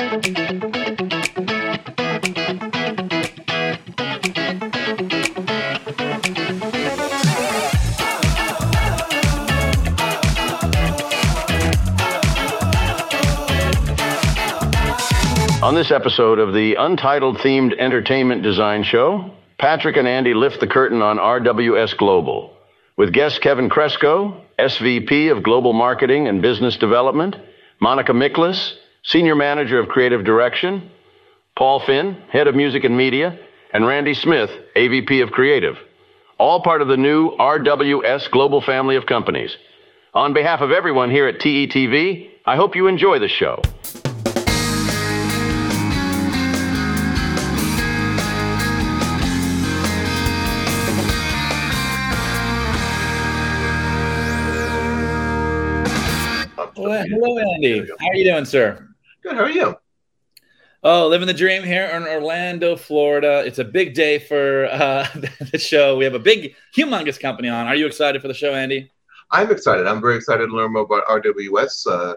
On this episode of the Untitled Themed Entertainment Design Show, Patrick and Andy lift the curtain on RWS Global with guest Kevin Kreczko, SVP of Global Marketing and Business Development, Monica Miklas, Senior Manager of Creative Direction, Paul Fynn, Head of Music and Media, and Randy Smith, AVP of Creative. All part of the new RWS Global family of companies. On behalf of everyone here at TETV, I hope you enjoy the show. Well, hello, Andy. How are you doing, sir? Good. How are you? Oh, living the dream here in Orlando, Florida. It's a big day for uh, the show. We have a big, humongous company on. Are you excited for the show, Andy? I'm excited. I'm very excited to learn more about RWS, uh,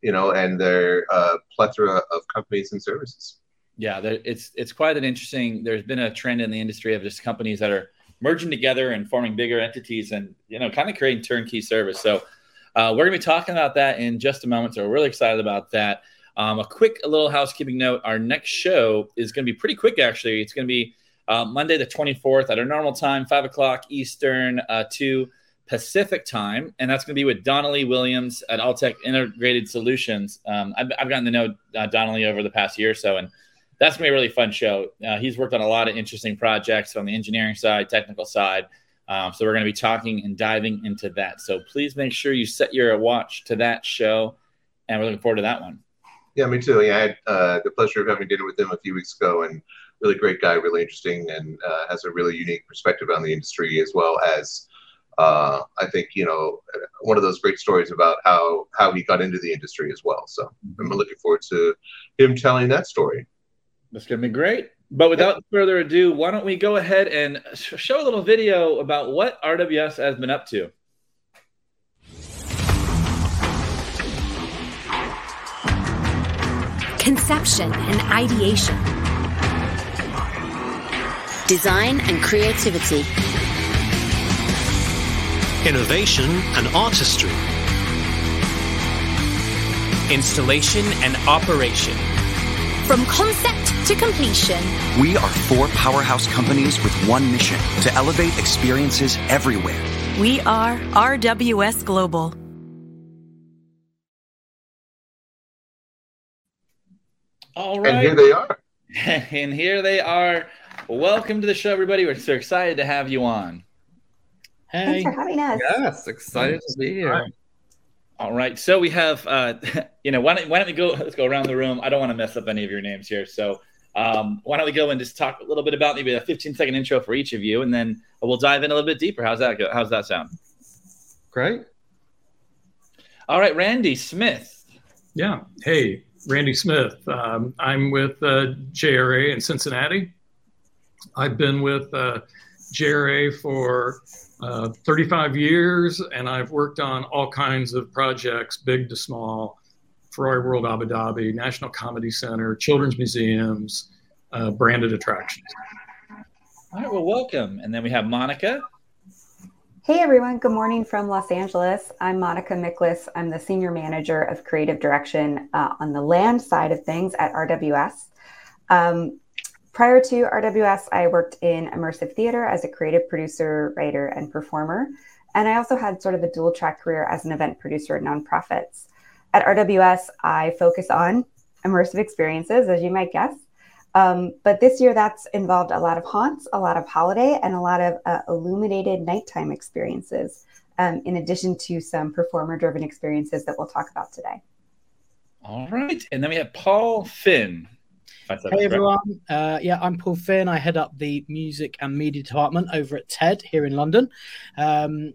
you know, and their uh, plethora of companies and services. Yeah, it's it's quite an interesting. There's been a trend in the industry of just companies that are merging together and forming bigger entities, and you know, kind of creating turnkey service. So uh, we're going to be talking about that in just a moment. So we're really excited about that. Um, a quick a little housekeeping note: our next show is going to be pretty quick. Actually, it's going to be uh, Monday the 24th at our normal time, five o'clock Eastern, uh, Pacific time, and that's going to be with Donnelly Williams at Alltech Integrated Solutions. Um, I've, I've, gotten to know uh, Donnelly over the past year or so, and that's going to be a really fun show. Uh, he's worked on a lot of interesting projects on the engineering side, technical side. Um, so we're going to be talking and diving into that. So please make sure you set your watch to that show, and we're looking forward to that one. Yeah, me too. Yeah, I had uh, the pleasure of having dinner with him a few weeks ago, and really great guy, really interesting, and uh, has a really unique perspective on the industry as well as. Uh, I think you know one of those great stories about how how he got into the industry as well. So I'm looking forward to him telling that story. That's gonna be great. But without further ado, why don't we go ahead and show a little video about what RWS has been up to? Conception and ideation, design and creativity, innovation and artistry, installation and operation. From concept to completion. We are four powerhouse companies with one mission to elevate experiences everywhere. We are RWS Global. All right. And here they are. and here they are. Welcome to the show, everybody. We're so excited to have you on. Hey. Thanks for having us. Yes, excited to be here. All right. So we have, uh, you know, why don't, why don't we go, let's go around the room. I don't want to mess up any of your names here. So um, why don't we go and just talk a little bit about maybe a 15 second intro for each of you, and then we'll dive in a little bit deeper. How's that go? How's that sound? Great. All right, Randy Smith. Yeah. Hey, Randy Smith. Um, I'm with uh, JRA in Cincinnati. I've been with uh, JRA for uh, 35 years, and I've worked on all kinds of projects, big to small, Ferrari World Abu Dhabi, National Comedy Center, children's museums, uh, branded attractions. All right, well, welcome. And then we have Monica. Hey everyone, good morning from Los Angeles. I'm Monica Miklas. I'm the Senior Manager of Creative Direction uh, on the land side of things at RWS. Um, prior to RWS, I worked in immersive theater as a creative producer, writer, and performer. And I also had sort of a dual track career as an event producer at nonprofits. At RWS, I focus on immersive experiences, as you might guess. Um, but this year, that's involved a lot of haunts, a lot of holiday, and a lot of uh, illuminated nighttime experiences, um, in addition to some performer driven experiences that we'll talk about today. All right. And then we have Paul Fynn. Hey everyone. Uh, yeah, I'm Paul Fynn. I head up the music and media department over at TED here in London. Um,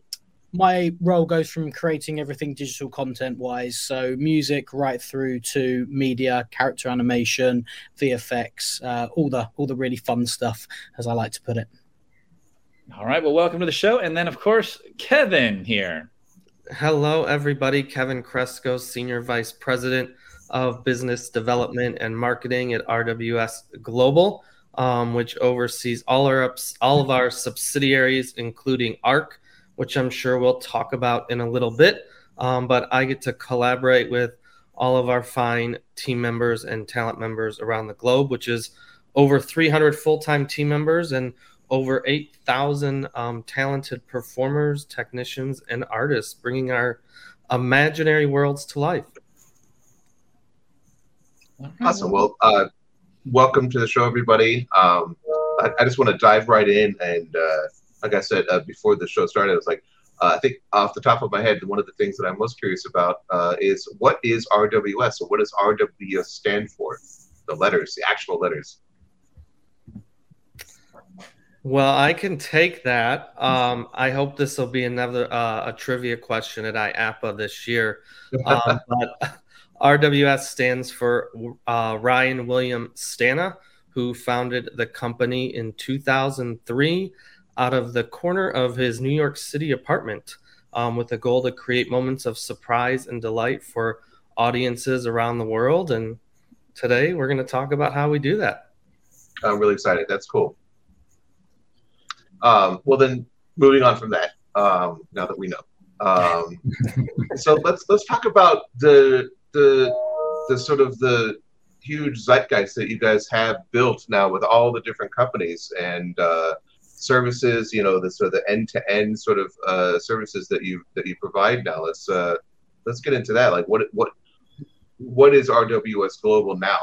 my role goes from creating everything digital content wise so music right through to media character animation vfx uh, all the all the really fun stuff as i like to put it. All right. Well welcome to the show. And then of course kevin here. Hello everybody. Kevin Kreczko senior vice president of Business Development and Marketing at RWS Global, um, which oversees all our all of our subsidiaries, including ARC, which I'm sure we'll talk about in a little bit. Um, but I get to collaborate with all of our fine team members and talent members around the globe, which is over 300 full time team members and over 8,000 um, talented performers, technicians, and artists, bringing our imaginary worlds to life. Awesome. Well, uh, welcome to the show, everybody. Um, I, I, just want to dive right in. And uh, like I said uh, before the show started, I was like, uh, I think off the top of my head, one of the things that I'm most curious about uh, is what is RWS? So, what does RWS stand for? The letters, the actual letters. Well, I can take that. Um, I hope this will be another uh, a trivia question at IAAPA this year. Um, but RWS stands for uh, Ryan William Stana, who founded the company in 2003 out of the corner of his New York City apartment um, with the goal to create moments of surprise and delight for audiences around the world. And today we're going to talk about how we do that. I'm really excited. That's cool. Um, well, then moving on from that, um, now that we know. Um, so let's let's talk about the the the sort of the huge zeitgeist that you guys have built now with all the different companies and uh, services. You know, the sort of the end to end sort of uh, services that you that you provide now. Let's uh, let's get into that. Like, what what what is RWS Global now?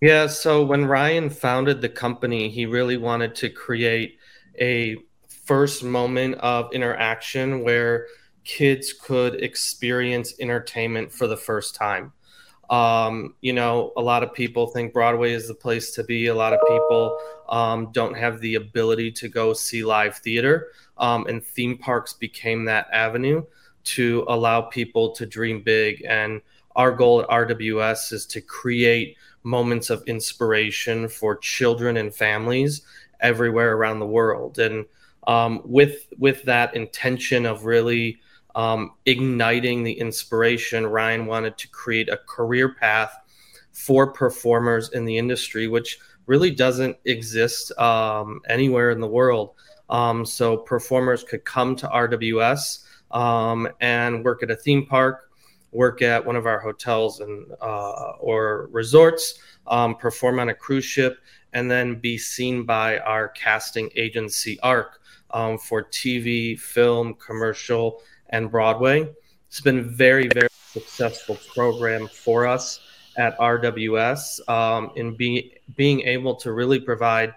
Yeah, so when Ryan founded the company, he really wanted to create a first moment of interaction where kids could experience entertainment for the first time. Um, you know, a lot of people think Broadway is the place to be. A lot of people um, don't have the ability to go see live theater, um, and theme parks became that avenue to allow people to dream big. And our goal at RWS is to create moments of inspiration for children and families everywhere around the world. And um, with with that intention of really um, igniting the inspiration, Ryan wanted to create a career path for performers in the industry, which really doesn't exist um, anywhere in the world. Um, so performers could come to RWS um, and work at a theme park work at one of our hotels and uh, or resorts, um, perform on a cruise ship, and then be seen by our casting agency ARC um, for TV, film, commercial, and Broadway. It's been a very very successful program for us at RWS um, in being being able to really provide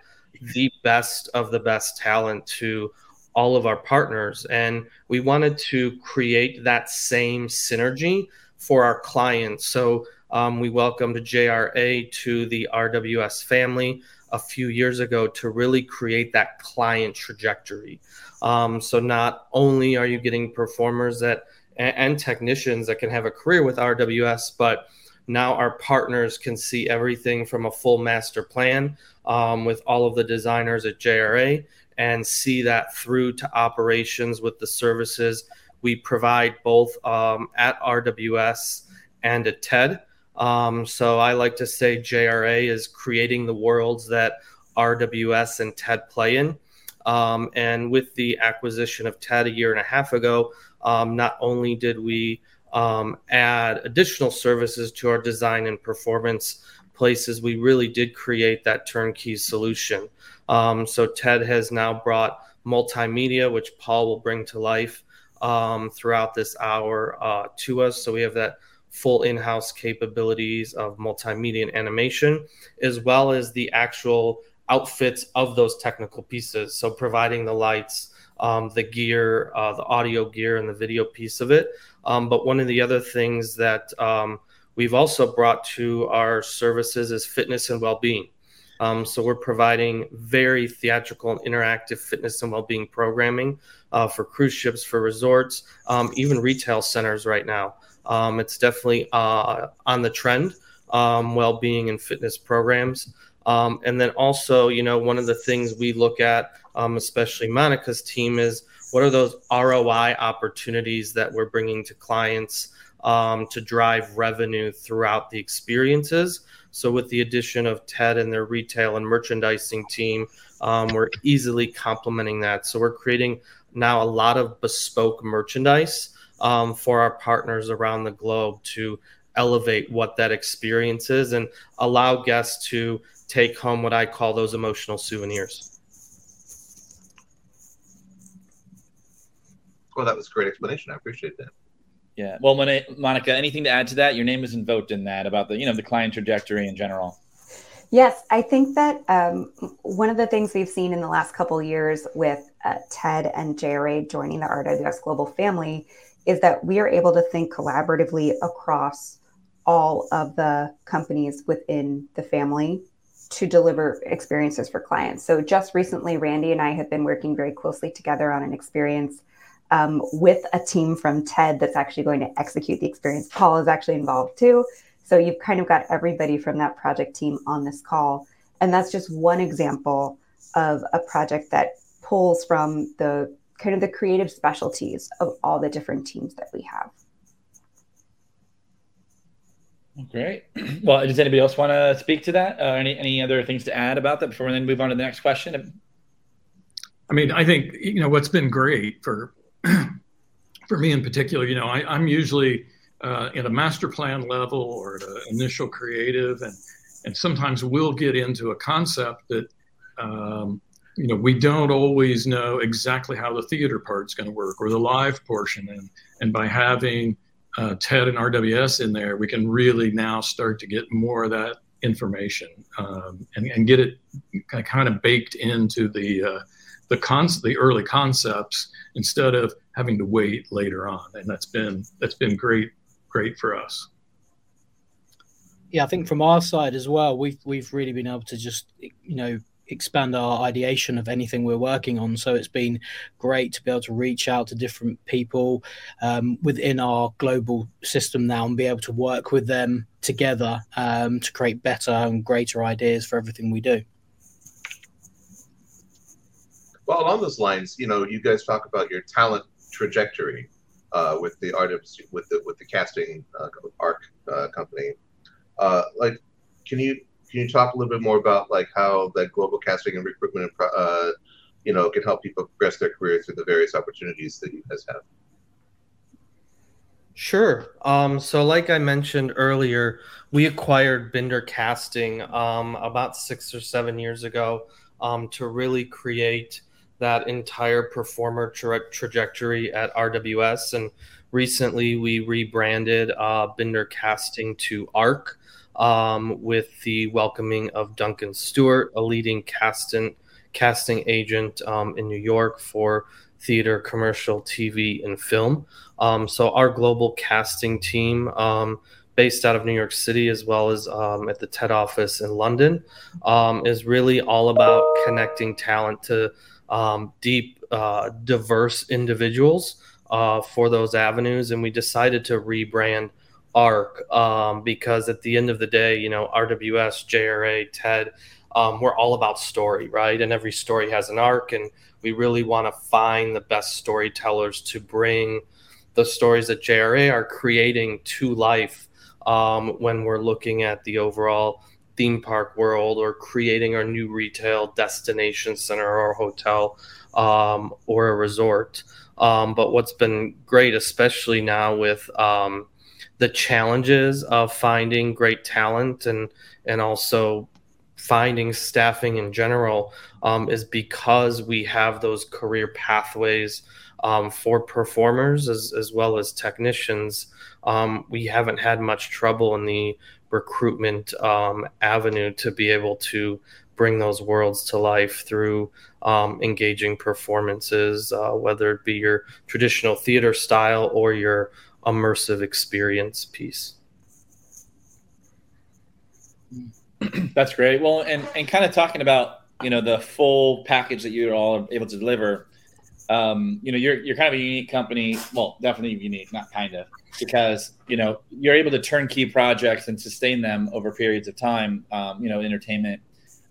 the best of the best talent to all of our partners. And we wanted to create that same synergy for our clients. So um, we welcomed JRA to the RWS family a few years ago to really create that client trajectory. Um, so not only are you getting performers that and, and technicians that can have a career with RWS, but now our partners can see everything from a full master plan um, with all of the designers at JRA and see that through to operations with the services we provide both um, at RWS and at TED. Um, so I like to say JRA is creating the worlds that RWS and TED play in. Um, and with the acquisition of TED a year and a half ago, um, not only did we um, add additional services to our design and performance places, we really did create that turnkey solution. Um, so TED has now brought multimedia, which Paul will bring to life um, throughout this hour uh, to us. So we have that full in-house capabilities of multimedia and animation, as well as the actual outfits of those technical pieces. So providing the lights, um, the gear, uh, the audio gear, and the video piece of it. Um, but one of the other things that um, we've also brought to our services is fitness and well-being. Um, so we're providing very theatrical and interactive fitness and well-being programming uh, for cruise ships, for resorts, um, even retail centers right now. Um, it's definitely uh, on the trend, um, well-being and fitness programs. Um, and then also, you know, one of the things we look at, um, especially Monica's team, is what are those ROI opportunities that we're bringing to clients um, to drive revenue throughout the experiences. So, with the addition of TED and their retail and merchandising team, um, we're easily complementing that. So, we're creating now a lot of bespoke merchandise um, for our partners around the globe to elevate what that experience is and allow guests to take home what I call those emotional souvenirs. Well, that was a great explanation. I appreciate that. Yeah. Well, Monica, anything to add to that? Your name is invoked in that about the you know the client trajectory in general. Yes, I think that um, one of the things we've seen in the last couple years with uh, TED and JRA joining the RWS Global family is that we are able to think collaboratively across all of the companies within the family to deliver experiences for clients. So just recently, Randy and I have been working very closely together on an experience um, with a team from TED that's actually going to execute the experience. Paul is actually involved too. So you've kind of got everybody from that project team on this call. And that's just one example of a project that pulls from the kind of the creative specialties of all the different teams that we have. Great. Well, does anybody else want to speak to that? Uh, any any other things to add about that before we then move on to the next question? I mean, I think you know what's been great for for me in particular. You know, I, am usually uh, in a master plan level or at an initial creative, and and sometimes we'll get into a concept that um, you know we don't always know exactly how the theater part's going to work or the live portion, and and by having uh, TED and RWS in there, we can really now start to get more of that information um, and, and get it kind of baked into the uh, the con- the early concepts instead of having to wait later on. And that's been that's been great great for us. Yeah, I think from our side as well, we've we've really been able to just you know expand our ideation of anything we're working on. So it's been great to be able to reach out to different people um, within our global system now and be able to work with them together um, to create better and greater ideas for everything we do. Well, along those lines, you know, you guys talk about your talent trajectory uh, with the artists, with the with the casting uh, arc uh, company. Uh, like, can you can you talk a little bit more about like how that global casting and recruitment, uh, you know, can help people progress their career through the various opportunities that you guys have? Sure. Um, so, like I mentioned earlier, we acquired Binder Casting um, about six or seven years ago um, to really create that entire performer tra- trajectory at RWS. And recently, we rebranded uh, Binder Casting to ARC um, with the welcoming of Duncan Stewart, a leading casting casting agent um, in New York for theater, commercial, TV, and film. Um, so our global casting team, um, based out of New York City as well as um, at the TED office in London, um, is really all about connecting talent to deep, uh, diverse individuals uh, for those avenues. And we decided to rebrand arc um, because at the end of the day, you know, RWS, JRA, TED, um, we're all about story, right? And every story has an arc, and we really want to find the best storytellers to bring the stories that JRA are creating to life um, when we're looking at the overall theme park world or creating our new retail destination center or hotel um, or a resort. Um, but what's been great, especially now with um, the challenges of finding great talent and and also finding staffing in general um, is because we have those career pathways um, for performers as, as well as technicians. Um, we haven't had much trouble in the recruitment um, avenue to be able to bring those worlds to life through um, engaging performances, uh, whether it be your traditional theater style or your immersive experience piece. That's great. Well, and and kind of talking about you know the full package that you all are able to deliver. Um, you know, you're you're kind of a unique company. Well, definitely unique, not kind of, because you know you're able to turnkey projects and sustain them over periods of time. Um, you know, entertainment,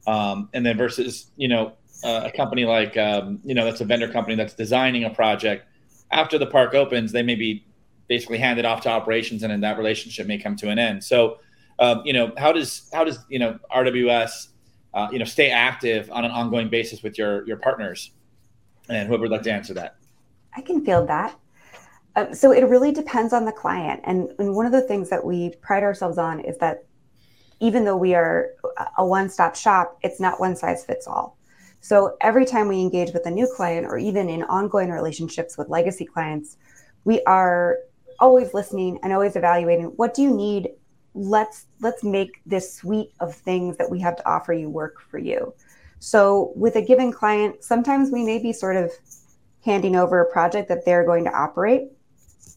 um, and then versus you know uh, a company like um, you know that's a vendor company that's designing a project. After the park opens, they may be basically hand it off to operations, and then that relationship may come to an end. So, um, you know, how does how does you know RWS uh, you know stay active on an ongoing basis with your your partners? And whoever would like to answer that. I can feel that. Um, so it really depends on the client, and, and one of the things that we pride ourselves on is that even though we are a one-stop shop, it's not one size fits all. So every time we engage with a new client, or even in ongoing relationships with legacy clients, we are always listening and always evaluating what do you need? Let's let's make this suite of things that we have to offer you work for you. So with a given client sometimes we may be sort of handing over a project that they're going to operate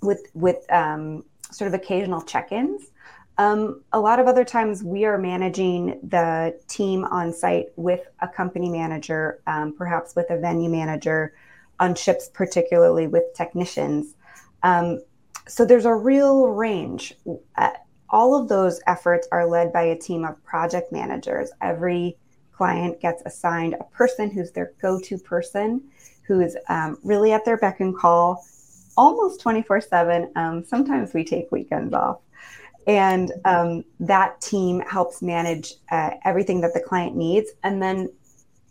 with with um, sort of occasional check-ins. Um, a lot of other times we are managing the team on site with a company manager um, perhaps with a venue manager on ships particularly with technicians. Um, so there's a real range uh, all of those efforts are led by a team of project managers. Every client gets assigned a person who's their go to person, who is um, really at their beck and call almost 24 7. Um, sometimes we take weekends off. And um, that team helps manage uh, everything that the client needs and then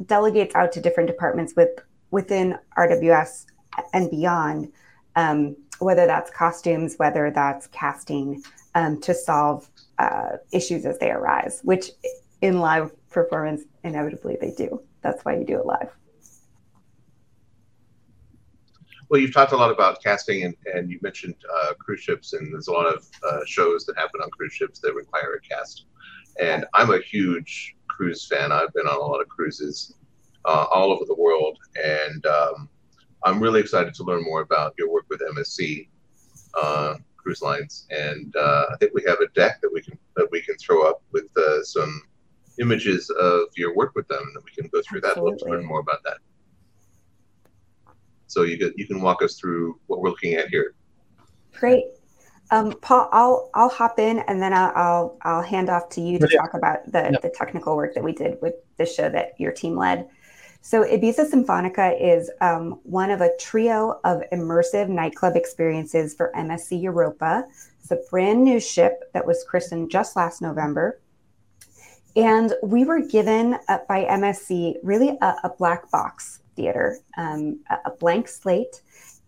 delegates out to different departments with, within RWS and beyond, um, whether that's costumes, whether that's casting, um, to solve uh, issues as they arise, which in live performance, inevitably they do. That's why you do it live. Well, you've talked a lot about casting, and, and you mentioned uh, cruise ships, and there's a lot of uh, shows that happen on cruise ships that require a cast. And I'm a huge cruise fan. I've been on a lot of cruises uh, all over the world, and um, I'm really excited to learn more about your work with MSC. Uh, cruise lines, and uh, I think we have a deck that we can that we can throw up with uh, some images of your work with them, and we can go through Absolutely. that. Love to learn more about that. So you can you can walk us through what we're looking at here. Great. Um, Paul, I'll I'll hop in and then I'll I'll, I'll hand off to you to yeah. talk about the, yeah. the technical work that we did with the show that your team led. So, Ibiza Symphonica is um, one of a trio of immersive nightclub experiences for MSC Europa. It's a brand new ship that was christened just last November. And we were given uh, by MSC really a, a black box theater, um, a, a blank slate,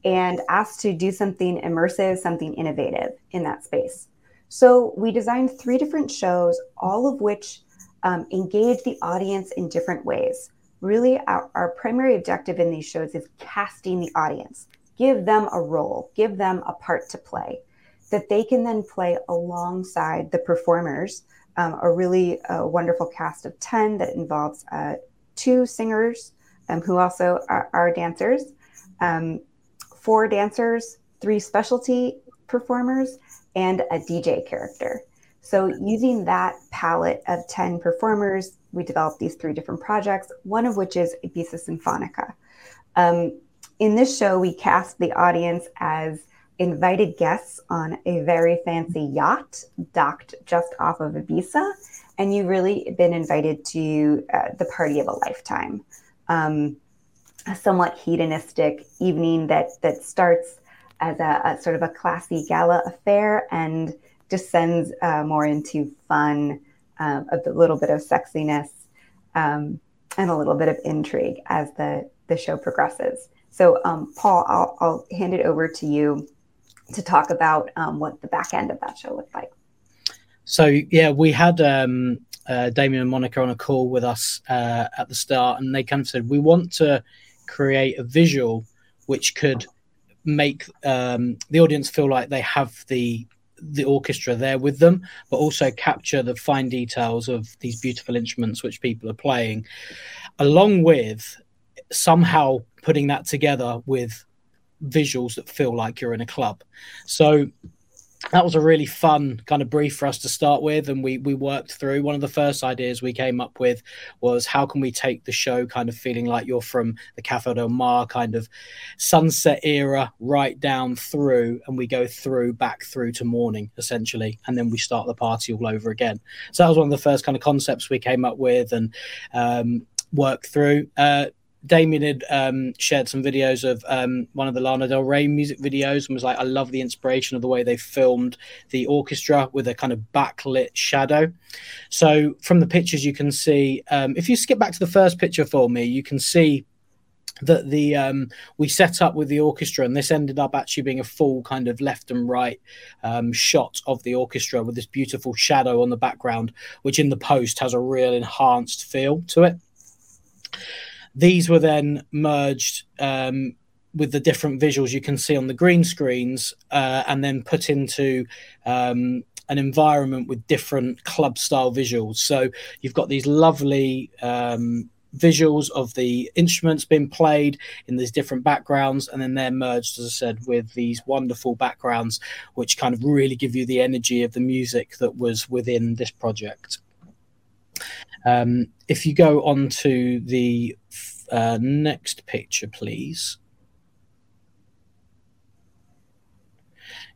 and asked to do something immersive, something innovative in that space. So, we designed three different shows, all of which um, engage the audience in different ways really our, our primary objective in these shows is casting the audience. Give them a role. Give them a part to play that they can then play alongside the performers. Um, a really uh, wonderful cast of 10 that involves uh, two singers um, who also are, are dancers um, four dancers three specialty performers and a dj character so using that palette of 10 performers we developed these three different projects, one of which is Ibiza Symphonica. Um, in this show, we cast the audience as invited guests on a very fancy yacht docked just off of Ibiza, and you've really been invited to uh, the party of a lifetime. Um, a somewhat hedonistic evening that that starts as a, a, sort of a classy gala affair and descends uh, more into fun um, a little bit of sexiness um, and a little bit of intrigue as the the show progresses. So, um, Paul, I'll, I'll, hand it over to you to talk about um, what the back end of that show looked like. So, yeah, we had um, uh, Damien and Monica on a call with us uh, at the start, and they kind of said, We want to create a visual which could make um, the audience feel like they have the the orchestra there with them, but also capture the fine details of these beautiful instruments which people are playing, along with somehow putting that together with visuals that feel like you're in a club. So that was a really fun kind of brief for us to start with and we we worked through. One of the first ideas we came up with was how can we take the show kind of feeling like you're from the Cafe Del Mar kind of sunset era right down through and we go through back through to morning essentially and then we start the party all over again. So that was one of the first kind of concepts we came up with and um, worked through. Uh, Damien had um, shared some videos of um, one of the Lana Del Rey music videos and was like, I love the inspiration of the way they filmed the orchestra with a kind of backlit shadow. So from the pictures, you can see, um, if you skip back to the first picture for me, you can see that the um, we set up with the orchestra, and this ended up actually being a full kind of left and right um, shot of the orchestra with this beautiful shadow on the background, which in the post has a real enhanced feel to it. These were then merged um, with the different visuals you can see on the green screens, uh, and then put into um, an environment with different club style visuals. So you've got these lovely um, visuals of the instruments being played in these different backgrounds, and then they're merged, as I said, with these wonderful backgrounds, which kind of really give you the energy of the music that was within this project. Um, if you go on to the uh, next picture, please.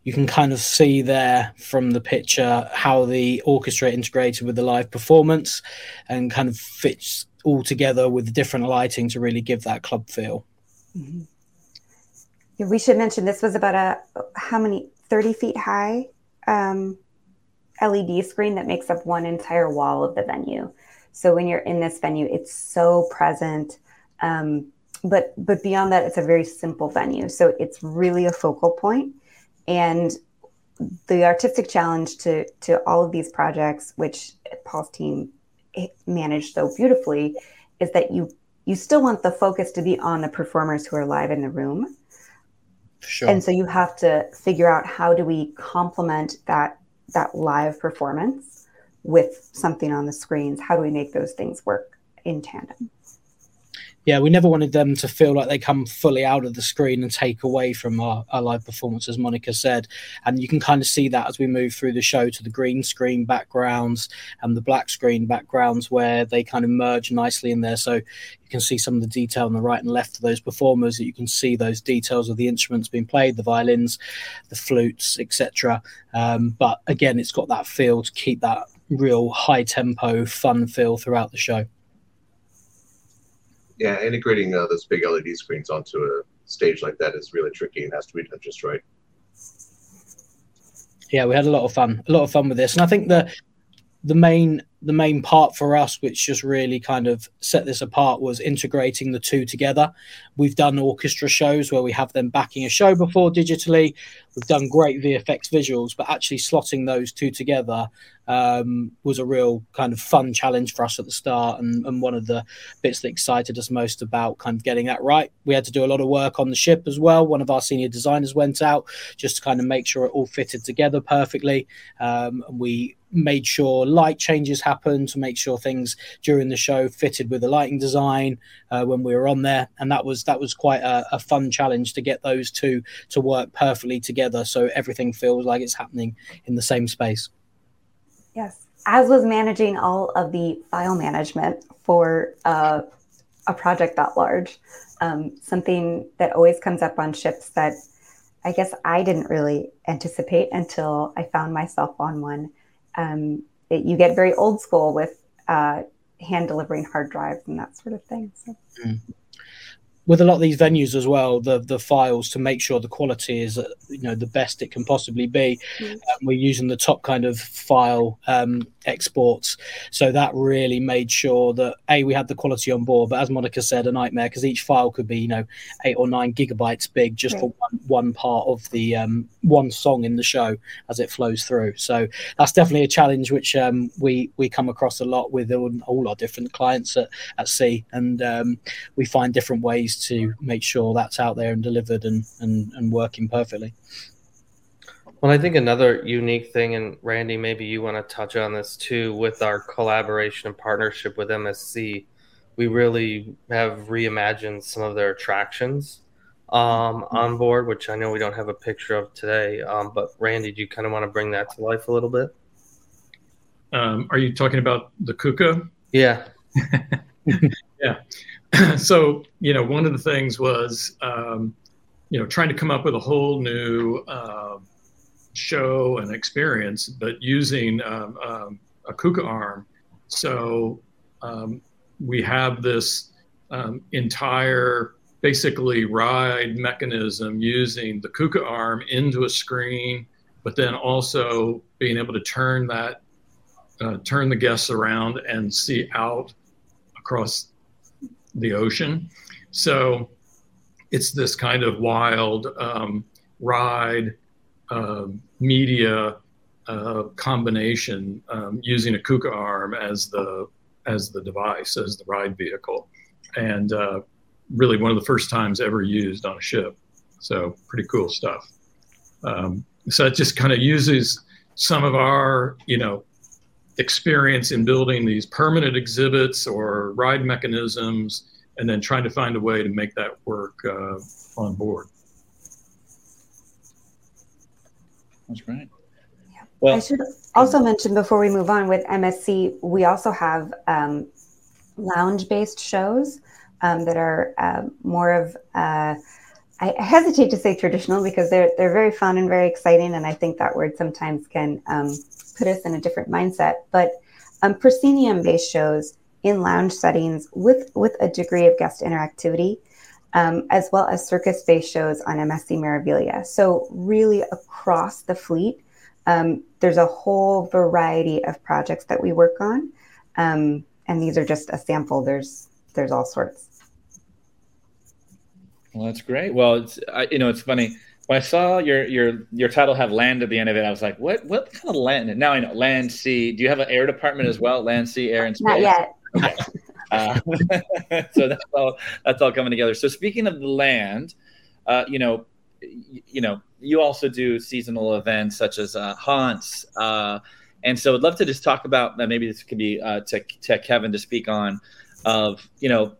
you can kind of see there from the picture how the orchestra integrated with the live performance and kind of fits all together with different lighting to really give that club feel. Mm-hmm. Yeah, we should mention this was about a how many 30 feet high um, LED screen that makes up one entire wall of the venue. So when you're in this venue, it's so present. Um, but but beyond that, it's a very simple venue. So it's really a focal point. And the artistic challenge to to all of these projects, which Paul's team managed so beautifully is that you you still want the focus to be on the performers who are live in the room. Sure. And so you have to figure out how do we complement that that live performance with something on the screens? How do we make those things work in tandem? Yeah, we never wanted them to feel like they come fully out of the screen and take away from our, our live performance, as Monica said. And you can kind of see that as we move through the show to the green screen backgrounds and the black screen backgrounds, where they kind of merge nicely in there. So you can see some of the detail on the right and left of those performers. That You can see those details of the instruments being played, the violins, the flutes, etc. Um, but again, it's got that feel to keep that real high tempo, fun feel throughout the show yeah, integrating uh, those big LED screens onto a stage like that is really tricky and has to be done just right. Yeah, we had a lot of fun, a lot of fun with this, and I think the the main the main part for us, which just really kind of set this apart, was integrating the two together. We've done orchestra shows where we have them backing a show before digitally. We've done great VFX visuals, but actually slotting those two together um, was a real kind of fun challenge for us at the start, and, and one of the bits that excited us most about kind of getting that right. We had to do a lot of work on the ship as well. One of our senior designers went out just to kind of make sure it all fitted together perfectly. Um, and we made sure light changes happened to make sure things during the show fitted with the lighting design uh, when we were on there. And that was that was quite a, a, fun challenge to get those two to work perfectly together. So everything feels like it's happening in the same space. Yes. As was managing all of the file management for uh, a project that large um, something that always comes up on ships that I guess I didn't really anticipate until I found myself on one um, it, you get very old school with uh, hand delivering hard drives and that sort of thing. So. Mm with a lot of these venues as well, the the files to make sure the quality is uh, you know the best it can possibly be. Mm. Um, we're using the top kind of file um, exports, so that really made sure that a we had the quality on board. But as Monica said, a nightmare because each file could be you know eight or nine gigabytes big just right. for one, one part of the um, one song in the show as it flows through. So that's definitely a challenge which um, we we come across a lot with all, our different clients at, at sea, and um, we find different ways to make sure that's out there and delivered and, and, and working perfectly. Well, I think another unique thing, and Randy, maybe you want to touch on this too, with our collaboration and partnership with MSC, we really have reimagined some of their attractions um, on board, which I know we don't have a picture of today. Um, but Randy, do you kind of want to bring that to life a little bit? Um, are you talking about the Kuka? Yeah. yeah. so you know one of the things was um, you know trying to come up with a whole new uh, show and experience but using um, um, a kuka arm so um, we have this um, entire basically ride mechanism using the KUKA arm into a screen, but then also being able to turn that uh, turn the guests around and see out across the ocean. So it's this kind of wild um, ride uh, media uh, combination um, using a KUKA arm as the as the device as the ride vehicle, and uh, really one of the first times ever used on a ship. So pretty cool stuff. Um, so it just kind of uses some of our you know experience in building these permanent exhibits or ride mechanisms and then trying to find a way to make that work uh, on board. That's great. Yeah. Well, I should also mention before we move on with MSC, we also have um, lounge-based shows um, that are uh, more of. Uh, I hesitate to say traditional because they're they're very fun and very exciting, and I think that word sometimes can um, put us in a different mindset. But um, proscenium-based shows in lounge settings with with a degree of guest interactivity, um, as well as circus-based shows on MSC Meraviglia. So really across the fleet, um, there's a whole variety of projects that we work on, um, and these are just a sample. There's there's all sorts. Well, that's great. Well, it's I, you know it's funny when I saw your your your title have land at the end of it, I was like, what what kind of land? And now I know land, sea. Do you have an air department as well? Land, sea, air, and space. Not yet. Uh, so that's all that's all coming together. So speaking of the land, uh, you know, you know, you also do seasonal events such as uh, haunts. Uh, and so I'd love to just talk about that. Maybe this could be uh, to, to Kevin to speak on of, you know,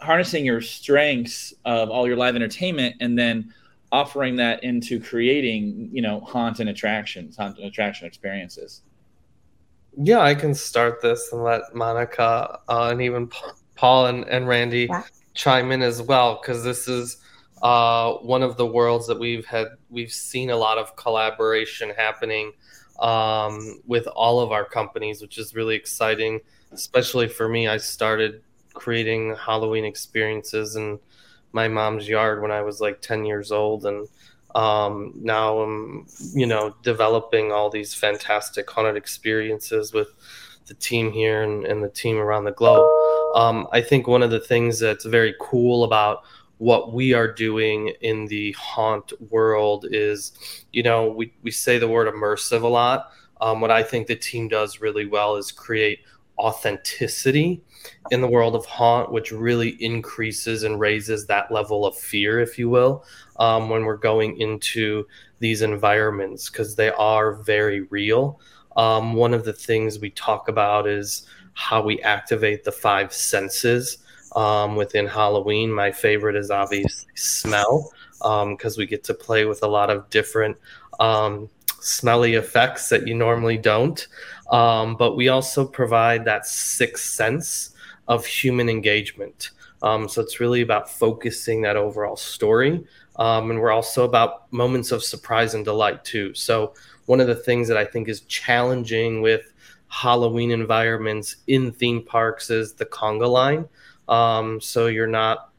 harnessing your strengths of all your live entertainment and then offering that into creating, you know, haunted attractions, haunt and attraction experiences. Yeah, I can start this and let Monica uh, and even Paul and, and Randy yeah. chime in as well, because this is uh, one of the worlds that we've had we've seen a lot of collaboration happening um, with all of our companies, which is really exciting. Especially for me, I started creating Halloween experiences and my mom's yard when I was like 10 years old. And um, now I'm, you know, developing all these fantastic haunted experiences with the team here and, and the team around the globe. Um, I think one of the things that's very cool about what we are doing in the haunt world is, you know, we, we say the word immersive a lot. Um, what I think the team does really well is create authenticity in the world of haunt, which really increases and raises that level of fear, if you will, um, when we're going into these environments because they are very real. Um, one of the things we talk about is how we activate the five senses um, within Halloween. My favorite is obviously smell because um, we get to play with a lot of different um, smelly effects that you normally don't. Um, but we also provide that sixth sense of human engagement. Um, so it's really about focusing that overall story. Um, and we're also about moments of surprise and delight too. So one of the things that I think is challenging with Halloween environments in theme parks is the conga line. Um, so you're not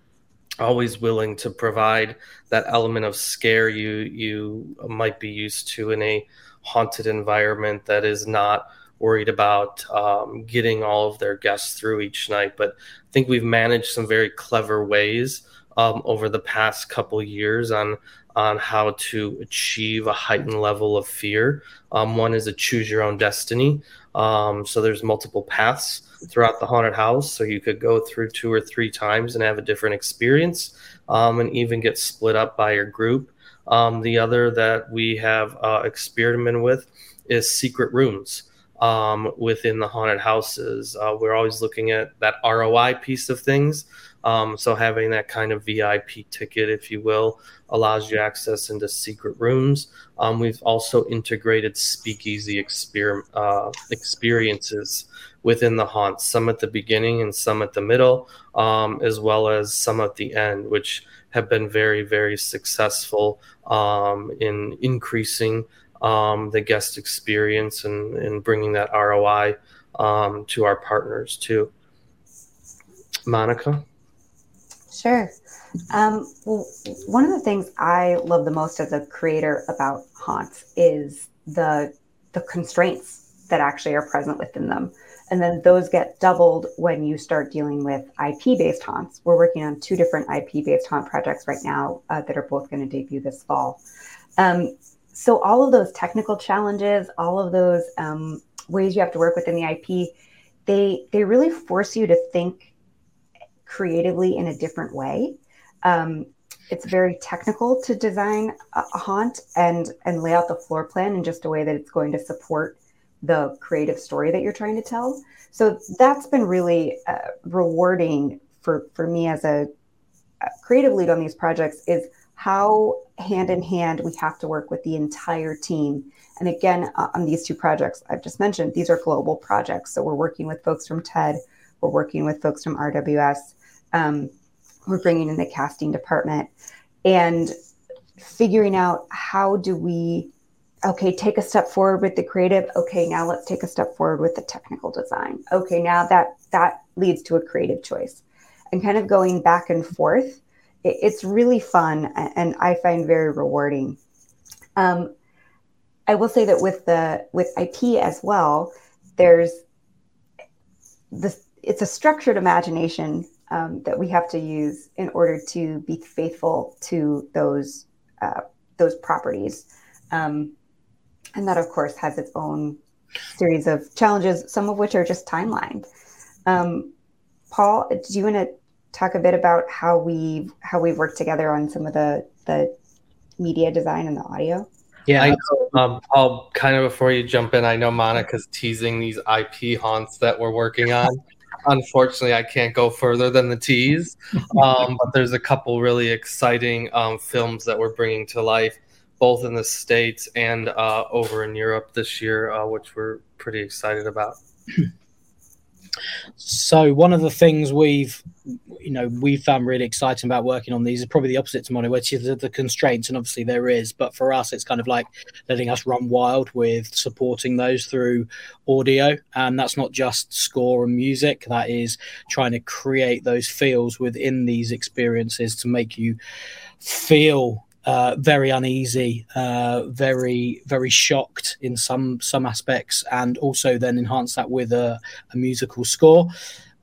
always willing to provide that element of scare you you might be used to in a haunted environment that is not worried about um, getting all of their guests through each night. But I think we've managed some very clever ways um, over the past couple years on on how to achieve a heightened level of fear. Um, one is a choose your own destiny. Um, so there's multiple paths throughout the haunted house, so you could go through two or three times and have a different experience, um, and even get split up by your group. Um, the other that we have uh, experimented with is secret rooms um, within the haunted houses. Uh, we're always looking at that ROI piece of things. Um, so having that kind of VIP ticket, if you will, allows you access into secret rooms. Um, we've also integrated speakeasy exper- uh, experiences within the haunts, some at the beginning and some at the middle, um, as well as some at the end, which have been very, very successful um, in increasing um, the guest experience and, and bringing that ROI um, to our partners too. Monica? Sure. Um, well, one of the things I love the most as a creator about haunts is the the constraints that actually are present within them. And then those get doubled when you start dealing with IP based haunts. We're working on two different IP based haunt projects right now uh, that are both going to debut this fall. Um, so, all of those technical challenges, all of those um, ways you have to work within the IP, they, they really force you to think creatively in a different way. Um, it's very technical to design a, a haunt and and lay out the floor plan in just a way that it's going to support the creative story that you're trying to tell. So that's been really uh, rewarding for for me as a, a creative lead on these projects is how hand in hand we have to work with the entire team. And again, uh, on these two projects I've just mentioned, these are global projects. So we're working with folks from TED, we're working with folks from RWS. Um, we're bringing in the casting department and figuring out how do we okay take a step forward with the creative okay now let's take a step forward with the technical design okay now that that leads to a creative choice and kind of going back and forth it's really fun and i find very rewarding um, i will say that with the with ip as well there's this it's a structured imagination um, that we have to use in order to be faithful to those uh, those properties. Um, and that, of course, has its own series of challenges, some of which are just timeline. Um, Paul, do you want to talk a bit about how we how we've worked together on some of the the media design and the audio? Yeah, I know, um, Paul. Kind of before you jump in, I know Monica's teasing these IP haunts that we're working on unfortunately, I can't go further than the tease. Um, but there's a couple really exciting um, films that we're bringing to life, both in the States and uh, over in Europe this year, uh, which we're pretty excited about. So one of the things we've, you know, we found really exciting about working on these is probably the opposite to Monica, which is the, constraints, and obviously there is. But for us, it's kind of like letting us run wild with supporting those through audio, and that's not just score and music. That is trying to create those feels within these experiences to make you feel uh, very uneasy, uh, very very shocked in some some aspects, and also then enhance that with a, a musical score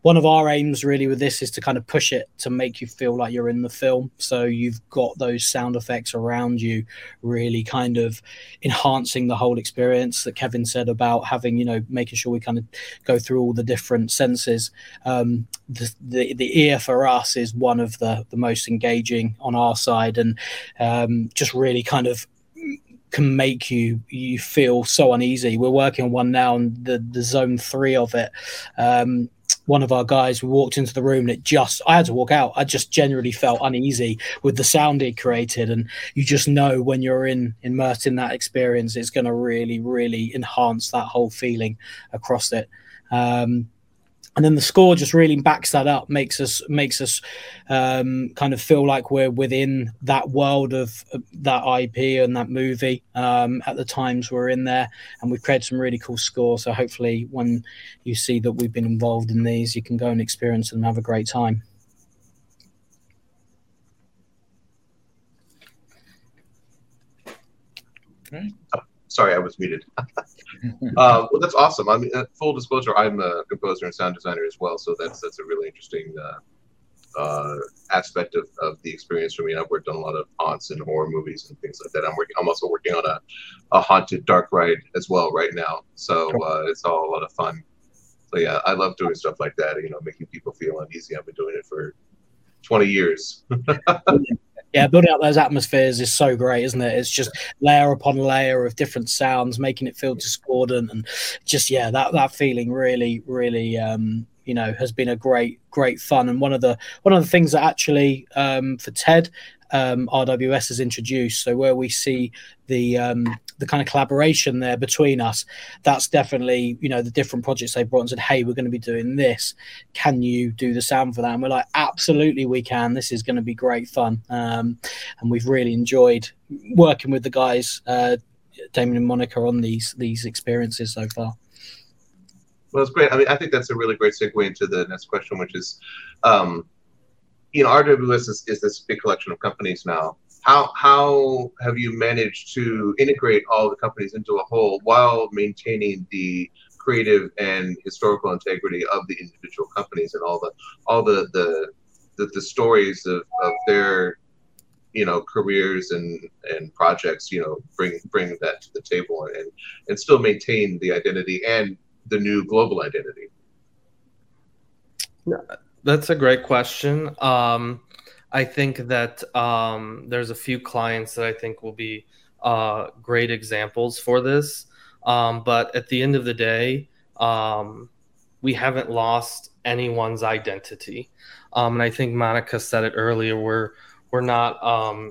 one of our aims really with this is to kind of push it to make you feel like you're in the film. So you've got those sound effects around you, really kind of enhancing the whole experience that Kevin said about having, you know, making sure we kind of go through all the different senses. Um, the, the, the ear for us is one of the the most engaging on our side, and um, just really kind of can make you you feel so uneasy. We're working on one now, and the the zone three of it. Um, one of our guys walked into the room and it just i had to walk out. I just generally felt uneasy with the sound it created. And you just know when you're in immersed in that experience it's going to really really enhance that whole feeling across it. Um, and then the score just really backs that up makes us makes us um, kind of feel like we're within that world of that ip and that movie um, at the times we're in there. And we've created some really cool scores. So hopefully when you see that we've been involved in these you can go and experience them and have a great time sorry, I was muted. uh, well, that's awesome. I mean, uh, full disclosure, I'm a composer and sound designer as well, so that's that's a really interesting uh, uh, aspect of, of the experience for me. I've worked on a lot of haunts and horror movies and things like that. I'm working. I'm also working on a, a haunted dark ride as well right now, so uh, it's all a lot of fun. So yeah, I love doing stuff like that. You know, making people feel uneasy. I've been doing it for 20 years. yeah, building up those atmospheres is so great, isn't it? It's just layer upon layer of different sounds, making it feel discordant, and just yeah, that that feeling really, really, um, you know, has been a great, great fun. And one of the one of the things that actually um, for Ted um, RWS has introduced. So where we see the um, the kind of collaboration there between us, that's definitely you know the different projects they brought and said, hey, we're going to be doing this. Can you do the sound for that? And we're like, absolutely, we can. This is going to be great fun, um, and we've really enjoyed working with the guys, uh, Damien and Monica, on these these experiences so far. Well, it's great. I mean, I think that's a really great segue into the next question, which is, um, you know, RWS is, is this big collection of companies now. How how have you managed to integrate all the companies into a whole while maintaining the creative and historical integrity of the individual companies and all the all the the the, the stories of, of their you know careers and and projects you know bring bring that to the table and and still maintain the identity and the new global identity? That's a great question. Um i think that um there's a few clients that i think will be uh great examples for this. Um but at the end of the day um we haven't lost anyone's identity. Um and i think monica said it earlier we're we're not um,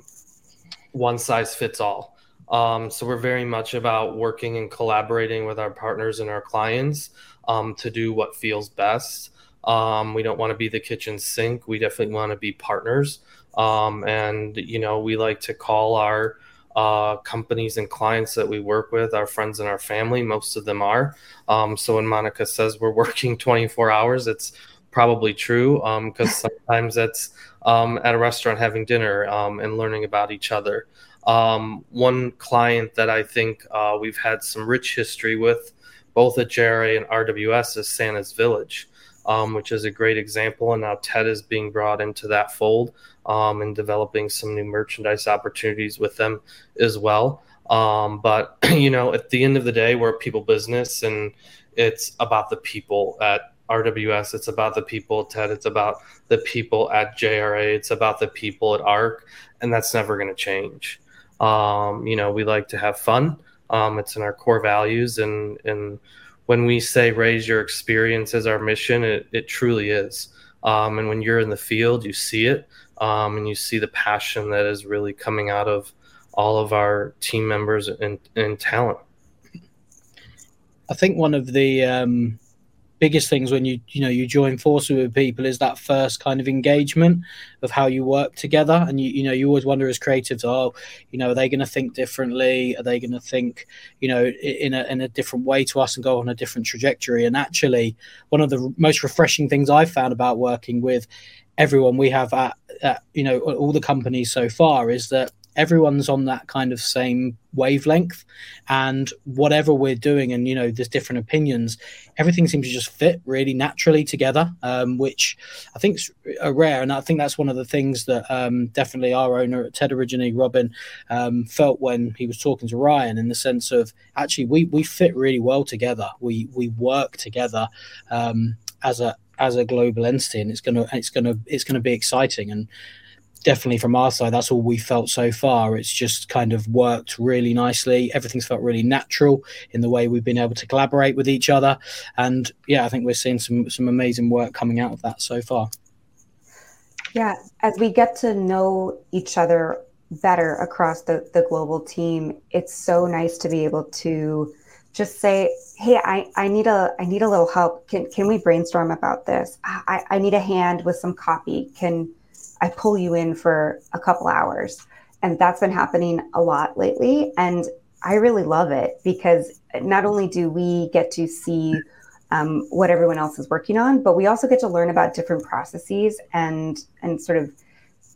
one size fits all. Um, so we're very much about working and collaborating with our partners and our clients um, to do what feels best. Um, we don't want to be the kitchen sink. We definitely want to be partners. Um, and you know, we like to call our uh, companies and clients that we work with our friends and our family. Most of them are. Um, so when Monica says we're working 24 hours, it's probably true because um, sometimes that's um, at a restaurant having dinner um, and learning about each other. Um, one client that I think uh, we've had some rich history with, both at JRA and RWS, is Santa's Village, um, which is a great example. And now Ted is being brought into that fold um, and developing some new merchandise opportunities with them as well. Um, but you know, at the end of the day, we're a people business, and it's about the people at RWS. It's about the people at TED. It's about the people at JRA. It's about the people at ARC, and that's never going to change. Um, you know, we like to have fun. Um, it's in our core values, and and when we say raise your experience as our mission, it, it truly is. Um, and when you're in the field, you see it, um, and you see the passion that is really coming out of all of our team members and, and talent. I think one of the um, biggest things when you you know you join forces with people is that first kind of engagement of how you work together. And you you know you always wonder as creatives oh you know are they going to think differently? Are they going to think you know in a in a different way to us and go on a different trajectory? And actually one of the most refreshing things I've found about working with everyone we have at, at you know all the companies so far is that everyone's on that kind of same wavelength. And whatever we're doing and you know there's different opinions everything seems to just fit really naturally together um, which i think is rare. And i think that's one of the things that um, definitely our owner at ted originally robin um, felt when he was talking to ryan in the sense of actually we we fit really well together. We we work together um, as a as a global entity and it's gonna it's gonna it's gonna be exciting. And definitely from our side, that's all we felt so far. It's just kind of worked really nicely. Everything's felt really natural in the way we've been able to collaborate with each other. And yeah, I think we're seeing some some amazing work coming out of that so far. Yeah, as we get to know each other better across the, the global team, it's so nice to be able to just say, hey, I, I need a I need a little help. Can can we brainstorm about this? I, I need a hand with some copy. Can I pull you in for a couple hours. And that's been happening a lot lately. And I really love it because not only do we get to see um, what everyone else is working on, but we also get to learn about different processes and and sort of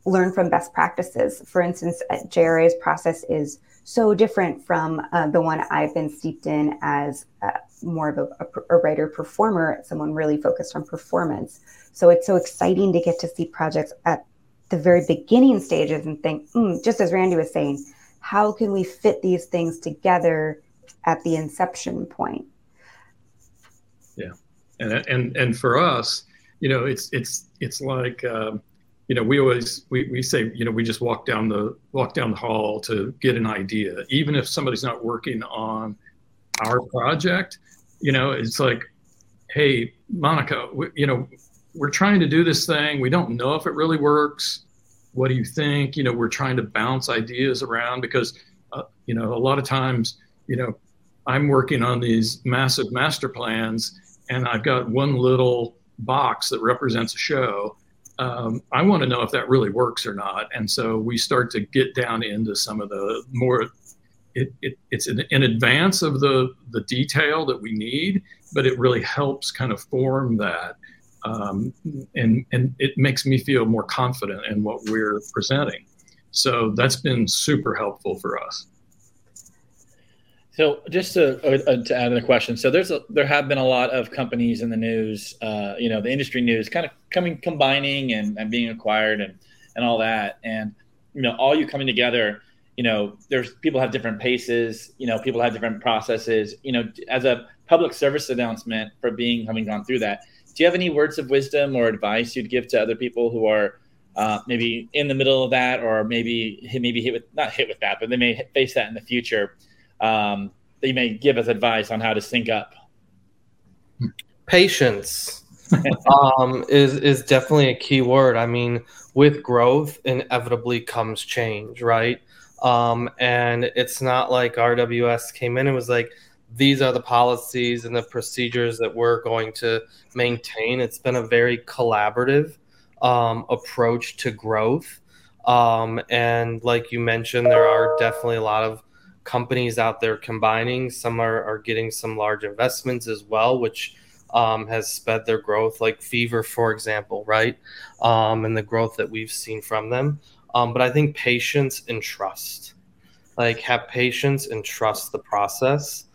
learn from best practices. For instance, JRA's process is so different from uh, the one I've been steeped in as uh, more of a, a, a writer performer, someone really focused on performance. So it's so exciting to get to see projects at the very beginning stages and think, mm, just as Randy was saying, how can we fit these things together at the inception point? Yeah, and and and for us, you know, it's it's it's like. Um, you know, we always we, we say, you know, we just walk down the walk down the hall to get an idea. Even if somebody's not working on our project, you know, it's like, hey, Monica, we, you know, we're trying to do this thing. We don't know if it really works. What do you think? You know, we're trying to bounce ideas around because, uh, you know, a lot of times, you know, I'm working on these massive master plans and I've got one little box that represents a show. Um, I want to know if that really works or not. And so we start to get down into some of the more, it, it, it's in, in advance of the, the detail that we need, but it really helps kind of form that um, and and it makes me feel more confident in what we're presenting. So that's been super helpful for us. So just to, uh, uh to add in a question, so there's a, there have been a lot of companies in the news, uh, you know, the industry news, kind of coming combining and, and being acquired and and all that, and you know, all you coming together. You know, there's people have different paces. You know, people have different processes. You know, as a public service announcement for being having gone through that, do you have any words of wisdom or advice you'd give to other people who are uh, maybe in the middle of that, or maybe maybe hit with not hit with that, but they may face that in the future? um, you may give us advice on how to sync up? Patience um, is is definitely a key word. I mean, with growth, inevitably comes change, right? Um, and it's not like RWS came in and was like, these are the policies and the procedures that we're going to maintain. It's been a very collaborative um, approach to growth. Um, and like you mentioned, there are definitely a lot of companies out there combining. Some are, are getting some large investments as well, which um, has sped their growth, like Fever, for example, right? Um, and the growth that we've seen from them. Um, but I think patience and trust, like have patience and trust the process,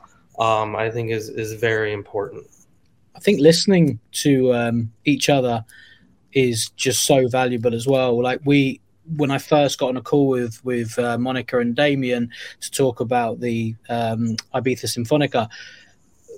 um, I think is is very important. I think listening to um, each other is just so valuable as well. Like we when I first got on a call with with uh, Monica and Damien to talk about the um, Ibiza Sinfonica,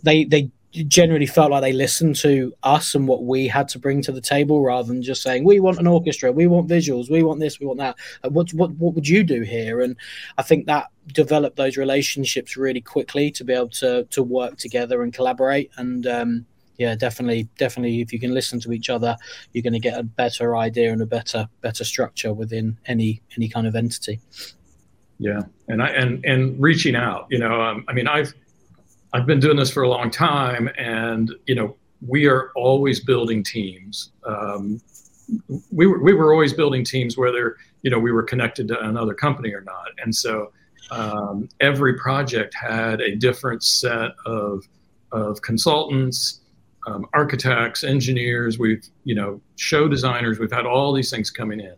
they they generally felt like they listened to us and what we had to bring to the table rather than just saying we want an orchestra, we want visuals, we want this, we want that. Uh, what what what would you do here? And I think that developed those relationships really quickly to be able to to work together and collaborate and. Um, yeah, definitely, definitely. If you can listen to each other, you're going to get a better idea and a better better structure within any any kind of entity. Yeah, and I and and reaching out. You know, um, I mean, I've I've been doing this for a long time, and you know, we are always building teams. Um, we were we were always building teams, whether you know we were connected to another company or not, and so um, every project had a different set of of consultants um, architects, engineers, we've, you know, show designers, we've had all these things coming in.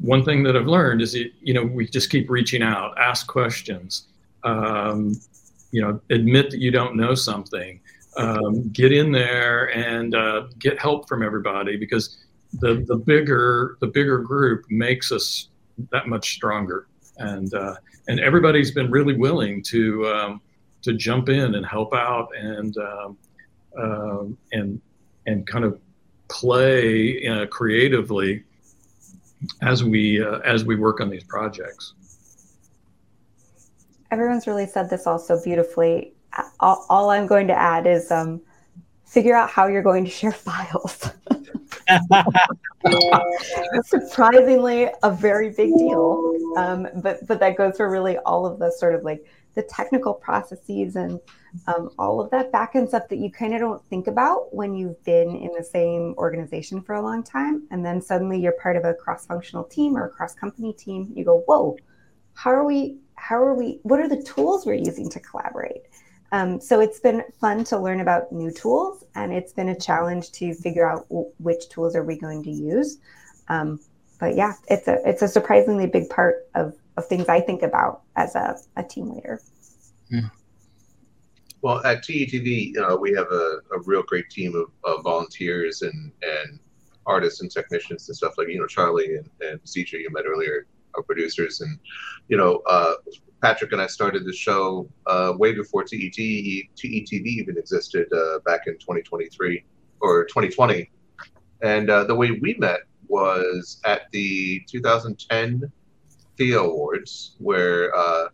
One thing that I've learned is, that, you know, we just keep reaching out, ask questions, um, you know, admit that you don't know something, um, get in there and uh, get help from everybody because the, the bigger the bigger group makes us that much stronger. And uh, and everybody's been really willing to um, to jump in and help out and um, um, and and kind of play uh, creatively as we uh, as we work on these projects. Everyone's really said this also beautifully. All, all I'm going to add is um, figure out how you're going to share files. surprisingly a very big deal, um, but but that goes for really all of the sort of like the technical processes and um, all of that back end stuff that you kind of don't think about when you've been in the same organization for a long time. And then suddenly you're part of a cross functional team or a cross company team. You go, whoa, how are we? How are we? What are the tools we're using to collaborate? Um, so it's been fun to learn about new tools, and it's been a challenge to figure out w- which tools are we going to use. Um, but yeah, it's a it's a surprisingly big part of of things I think about as a, a team leader. Mm. Well, at TETV, uh, we have a, a real great team of, of, volunteers and, and artists and technicians and stuff like, you know, Charlie and, and CJ you met earlier, our producers. And, you know, uh, Patrick and I started the show uh, way before TET, TETV even existed uh, back in 2023 or 2020. And uh, the way we met was at the 2010 Thea Awards, where uh,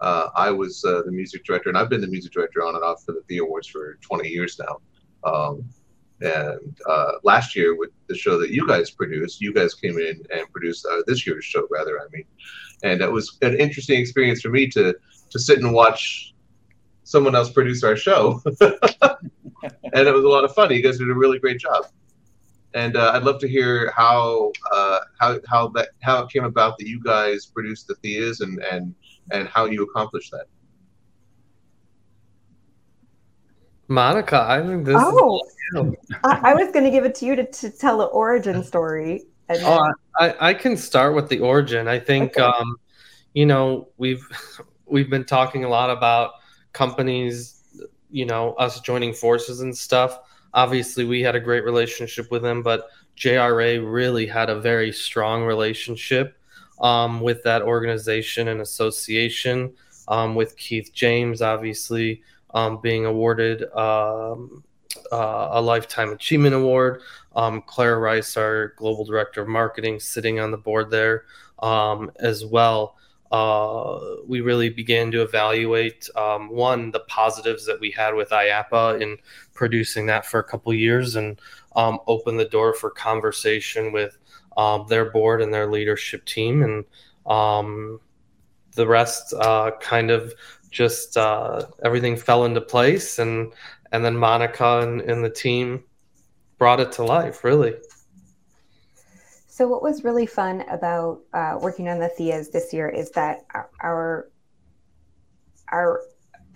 uh, I was the music director, and I've been the music director on and off for the Thea Awards for 20 years now. Um, and uh, last year, with the show that you guys produced, you guys came in and produced uh, this year's show, rather. I mean, and it was an interesting experience for me to to sit and watch someone else produce our show, and it was a lot of fun. You guys did a really great job and uh, I'd love to hear how uh, how how that how it came about that you guys produced the Theas, and, and and how you accomplished that. Monica, I think this. Oh, I, I was going to give it to you to, to tell the origin story. And then... Oh, I, I can start with the origin. I think, okay. um, you know, we've we've been talking a lot about companies, you know, us joining forces and stuff. Obviously, we had a great relationship with them, but JRA really had a very strong relationship um, with that organization and association. Um, with Keith James, obviously um, being awarded um, uh, a Lifetime Achievement Award. Um, Claire Rice, our Global Director of Marketing, sitting on the board there um, as well. Uh, we really began to evaluate um, one the positives that we had with IAAPA in producing that for a couple years and um, open the door for conversation with um, their board and their leadership team and um, the rest uh, kind of just uh, everything fell into place and and then Monica and, and the team brought it to life really. So, what was really fun about uh, working on the Theas this year is that our our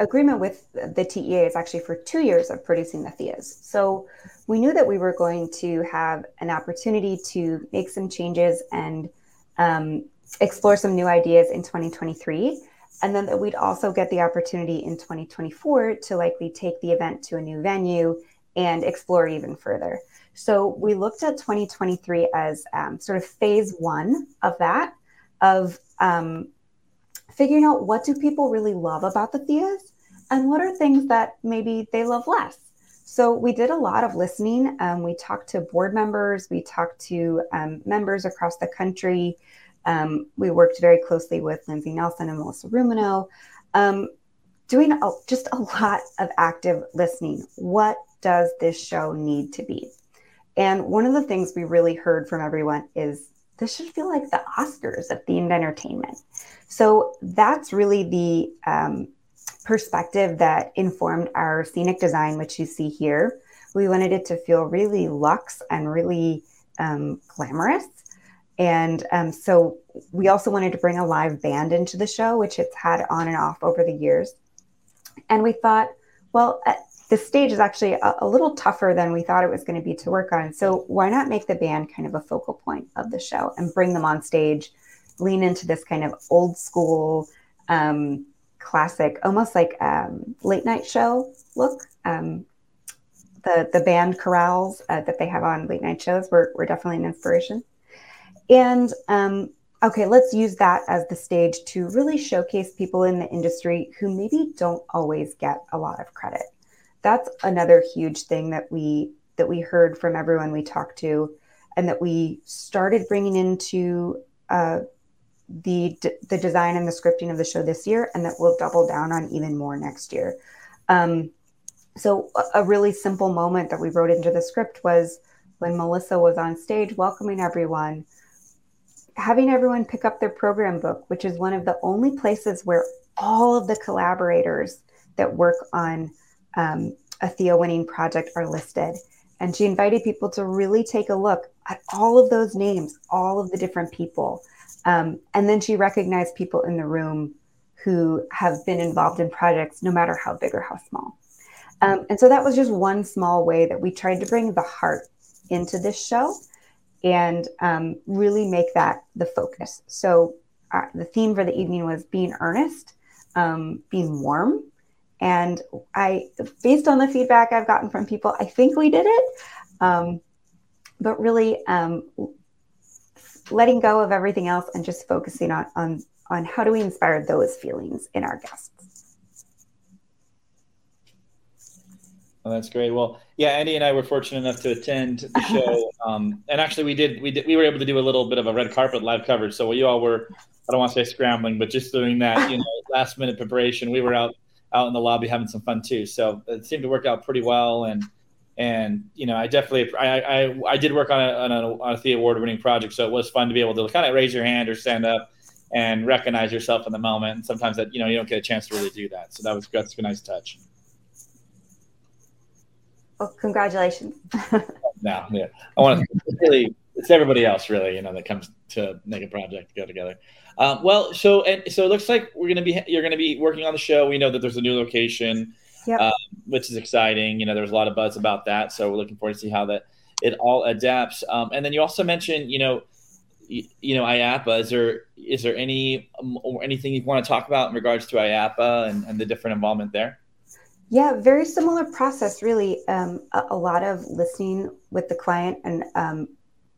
agreement with the TEA is actually for two years of producing the Theas. So, we knew that we were going to have an opportunity to make some changes and um, explore some new ideas in 2023. And then that we'd also get the opportunity in 2024 to likely take the event to a new venue and explore even further. So we looked at 2023 as um, sort of phase one of that, of um, figuring out what do people really love about the Theas and what are things that maybe they love less. So we did a lot of listening. Um, we talked to board members, we talked to um, members across the country. Um, we worked very closely with Lindsay Nelson and Melissa Rumino, um, doing a, just a lot of active listening. What does this show need to be? And one of the things we really heard from everyone is this should feel like the Oscars of themed entertainment. So that's really the um, perspective that informed our scenic design, which you see here. We wanted it to feel really luxe and really um, glamorous. And um, so we also wanted to bring a live band into the show, which it's had on and off over the years. And we thought, well, the stage is actually a, a, little tougher than we thought it was going to be to work on. So why not make the band kind of a focal point of the show and bring them on stage, lean into this kind of old school, um, classic, almost like um, late night show look. Um, the the band chorales uh, that they have on late night shows were, were definitely an inspiration. And um, okay, let's use that as the stage to really showcase people in the industry who maybe don't always get a lot of credit. That's another huge thing that we that we heard from everyone we talked to and that we started bringing into uh, the the design and the scripting of the show this year and that we'll double down on even more next year. Um, so a, a really simple moment that we wrote into the script was when melissa was on stage welcoming everyone having everyone pick up their program book which is one of the only places where all of the collaborators that work on um, a Thea winning project are listed. And she invited people to really take a look at all of those names, all of the different people. Um, and then she recognized people in the room who have been involved in projects, no matter how big or how small. Um, and so that was just one small way that we tried to bring the heart into this show and um, really make that the focus. So uh, the theme for the evening was being earnest, um, being warm, and I, based on the feedback I've gotten from people, I think we did it. Um, but really, um, letting go of everything else and just focusing on, on on how do we inspire those feelings in our guests. Oh, that's great. Well, yeah, Andy and I were fortunate enough to attend the show, um, and actually, we did we did we were able to do a little bit of a red carpet live coverage. So you all were I don't want to say scrambling, but just doing that, you know, last minute preparation. We were out out in the lobby having some fun too. So it seemed to work out pretty well. And and you know, I definitely I I, I did work on a on a, on a Award winning project, so it was fun to be able to kind of raise your hand or stand up and recognize yourself in the moment. And sometimes that you know you don't get a chance to really do that. So that was that's a nice touch. Well, congratulations. no, yeah, I want to really it's everybody else really you know that comes to make a project go together. Um, well, so and so it looks like we're gonna be you're gonna be working on the show. We know that there's a new location. yep. uh, which is exciting. You know, there's a lot of buzz about that, so we're looking forward to see how that it all adapts. Um, and then you also mentioned, you know, you, you know, IAAPA. Is there is there any um, or anything you want to talk about in regards to IAAPA and, and the different involvement there? Yeah, very similar process, really. Um, a, a, lot of listening with the client, and um,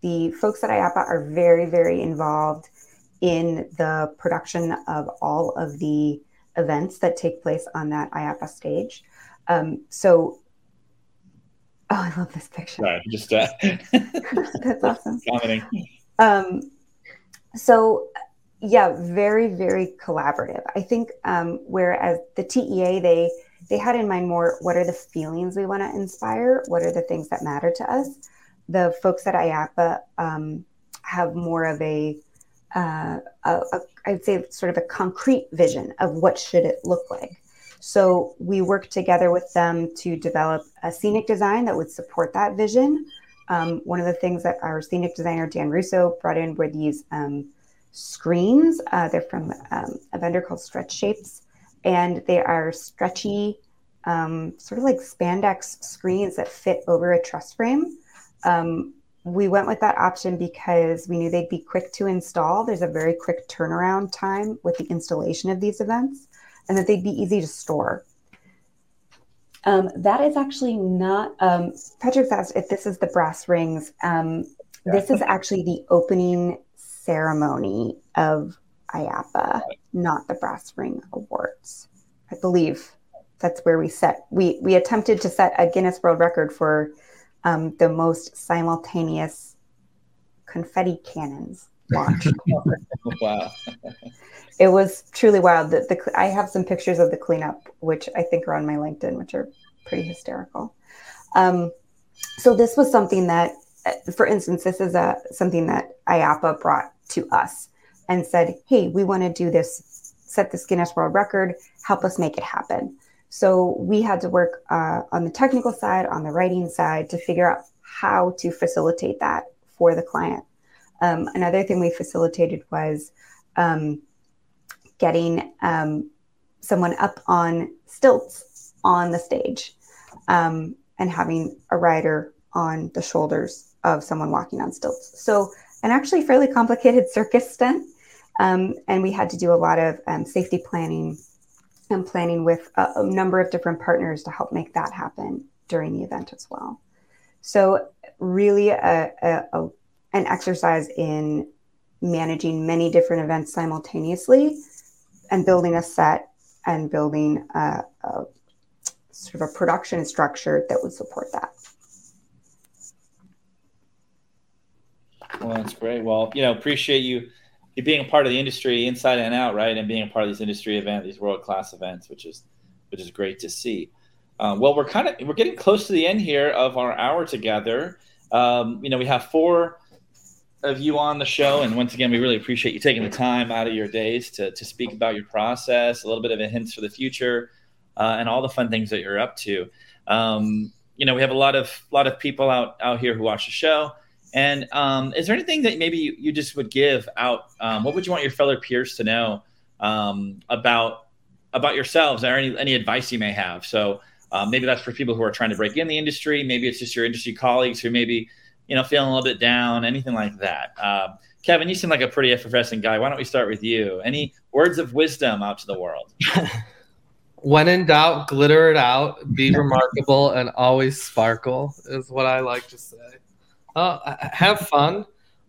the folks at IAAPA are very, very involved in the production of all of the events that take place on that IAAPA stage. Um, so, oh, I love this picture. Right, just uh, that's awesome. Commenting. Um, so, yeah, very, very collaborative. I think um, whereas the TEA, they they had in mind more what are the feelings we want to inspire, what are the things that matter to us. The folks at IAAPA um, have more of a, uh, a, a, I'd say, sort of a concrete vision of what should it look like. So we worked together with them to develop a scenic design that would support that vision. Um, one of the things that our scenic designer Dan Russo brought in were these um, screens. Uh, they're from um, a vendor called Stretch Shapes, and they are stretchy, um, sort of like spandex screens that fit over a truss frame. Um, we went with that option because we knew they'd be quick to install. There's a very quick turnaround time with the installation of these events, and that they'd be easy to store. Um, that is actually not. Um, Patrick's asked if this is the brass rings. Um, this is actually the opening ceremony of IAAPA, not the Brass Ring Awards. I believe that's where we set. We we attempted to set a Guinness World Record for um, the most simultaneous confetti cannons launched. wow! it was truly wild. The, the I have some pictures of the cleanup, which I think are on my LinkedIn, which are pretty hysterical. Um, so this was something that, uh, for instance, this is a something that IAAPA brought to us and said, hey, we want to do this, set this Guinness World Record, help us make it happen. So we had to work uh, on the technical side, on the writing side to figure out how to facilitate that for the client. Um, another thing we facilitated was um, getting um, someone up on stilts on the stage um, and having a rider on the shoulders of someone walking on stilts. So, an actually fairly complicated circus stunt um, and we had to do a lot of um, safety planning and planning with a, a, number of different partners to help make that happen during the event as well. So, really, a, a, an exercise in managing many different events simultaneously and building a set and building a, a sort of a production structure that would support that. Well, that's great. Well, you know, appreciate you being a part of the industry inside and out, right, and being a part of these industry events, these world class events, which is which is great to see. Um, well, we're kind of we're getting close to the end here of our hour together. Um, you know, we have four of you on the show, and once again, we really appreciate you taking the time out of your days to to speak about your process, a little bit of a hints for the future, uh, and all the fun things that you're up to. Um, you know, we have a lot of lot of people out out here who watch the show. And um, is there anything that maybe you, you just would give out? Um, what would you want your fellow peers to know um, about about yourselves, or any any advice you may have? So uh, maybe that's for people who are trying to break in the industry. Maybe it's just your industry colleagues who maybe you know feeling a little bit down, anything like that. Uh, Kevin, you seem like a pretty effervescent guy. Why don't we start with you? Any words of wisdom out to the world? when in doubt, glitter it out, be remarkable, and always sparkle is what I like to say. Uh, have fun,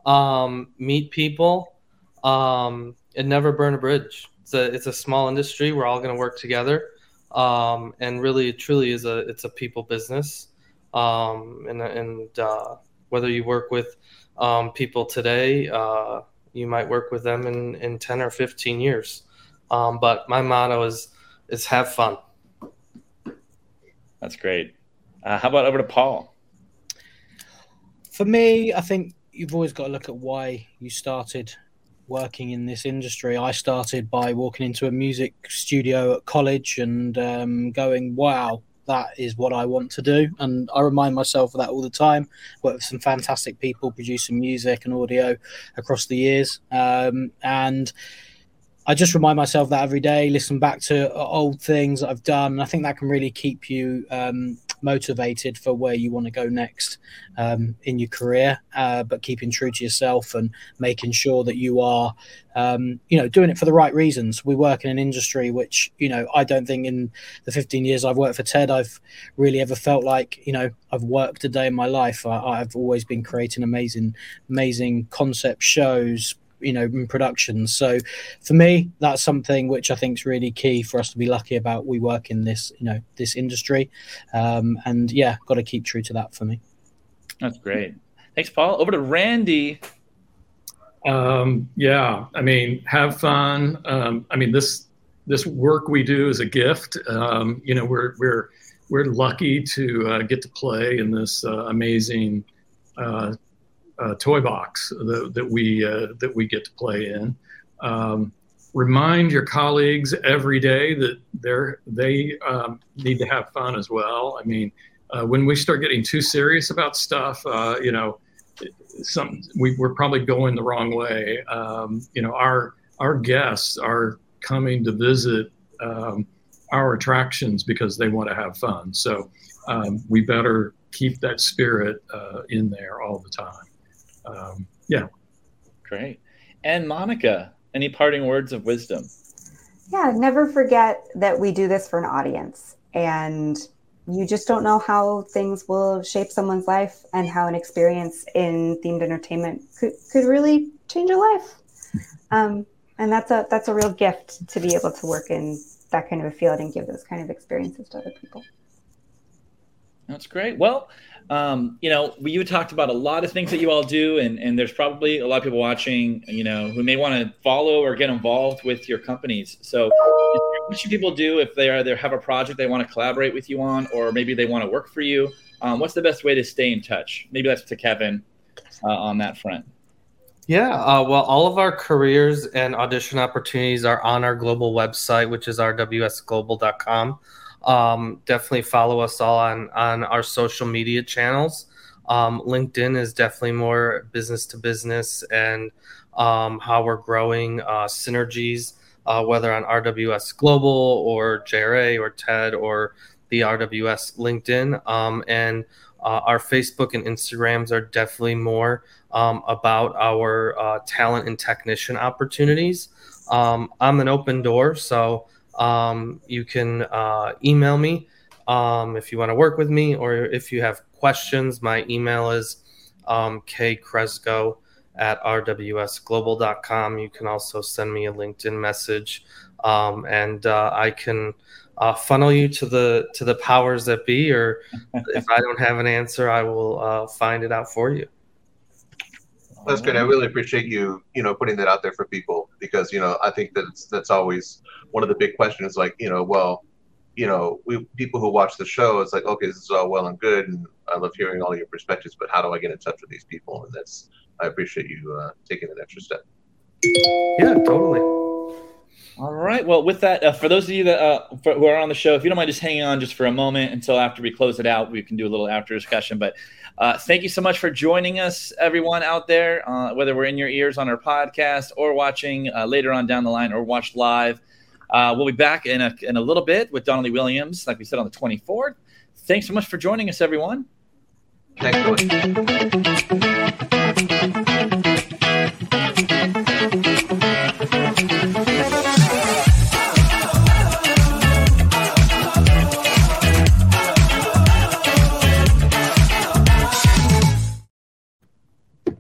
um, meet people, um, and never burn a bridge. It's a it's a small industry. We're all going to work together, um, and really, it truly is a it's a people business. Um, and and uh, whether you work with um, people today, uh, you might work with them in, in ten or fifteen years. Um, but my motto is is have fun. That's great. Uh, how about over to Paul? For me, I think you've always got to look at why you started working in this industry. I started by walking into a music studio at college and um, going, wow, that is what I want to do. And I remind myself of that all the time. Work with some fantastic people producing music and audio across the years. Um, and I just remind myself that every day, listen back to old things that I've done. And I think that can really keep you um, motivated for where you want to go next um, in your career, uh, but keeping true to yourself and making sure that you are, um, you know, doing it for the right reasons. We work in an industry which, you know, I don't think in the 15 years I've worked for TED, I've really ever felt like, you know, I've worked a day in my life. I, I've always been creating amazing, amazing concept shows, you know in production. So for me that's something which i think is really key for us to be lucky about. We work in this you know this industry um, and yeah got to keep true to that for me. That's great. Thanks paul. Over to randy. Um, yeah i mean have fun. Um, i mean this this work we do is a gift. Um, you know we're we're we're lucky to uh, get to play in this uh, amazing uh, uh, toy box that, that we uh, that we get to play in. Um, remind your colleagues every day that they're they um, need to have fun as well. I mean, uh, when we start getting too serious about stuff, uh, you know, some we, we're probably going the wrong way. Um, you know, our our guests are coming to visit um, our attractions because they want to have fun. So um, we better keep that spirit uh, in there all the time um, yeah. Great. And Monica, any parting words of wisdom? Yeah, never forget that we do this for an audience and you just don't know how things will shape someone's life and how an experience in themed entertainment could, could really change your life. Um, and that's a that's a real gift to be able to work in that kind of a field and give those kind of experiences to other people. That's great. Well, um, you know, you talked about a lot of things that you all do, and, and there's probably a lot of people watching, you know, who may want to follow or get involved with your companies. So, what should people do if they either have a project they want to collaborate with you on, or maybe they want to work for you? Um, what's the best way to stay in touch? Maybe that's to Kevin uh, on that front. Yeah, uh, well, all of our careers and audition opportunities are on our global website, which is rwsglobal.com. Um, definitely follow us all on on our social media channels. Um, LinkedIn is definitely more business to business and um, how we're growing uh, synergies, uh, whether on RWS Global or JRA or TED or the RWS LinkedIn. Um, and uh, our Facebook and Instagrams are definitely more um, about our uh, talent and technician opportunities. Um, I'm an open door, so um, you can uh, email me um, if you want to work with me or if you have questions. My email is um, kkreczko at rwsglobal.com. You can also send me a LinkedIn message um, and uh, I can uh, funnel you to the to the powers that be or if I don't have an answer, I will uh, find it out for you. That's good. I really appreciate you, you know, putting that out there for people because, you know, I think that that's always one of the big questions. Like, you know, well, you know, we people who watch the show, it's like, okay, this is all well and good, and I love hearing all your perspectives, but how do I get in touch with these people? And that's, I appreciate you uh, taking that extra step. Yeah, totally. All right. Well, with that, uh, for those of you that uh, for, who are on the show, if you don't mind just hanging on just for a moment until after we close it out, we can do a little after discussion. But uh, thank you so much for joining us, everyone out there, uh, whether we're in your ears on our podcast or watching uh, later on down the line or watched live. Uh, we'll be back in a, in a little bit with Donnelly Williams, like we said on the 24th. Thanks so much for joining us, everyone. Thanks.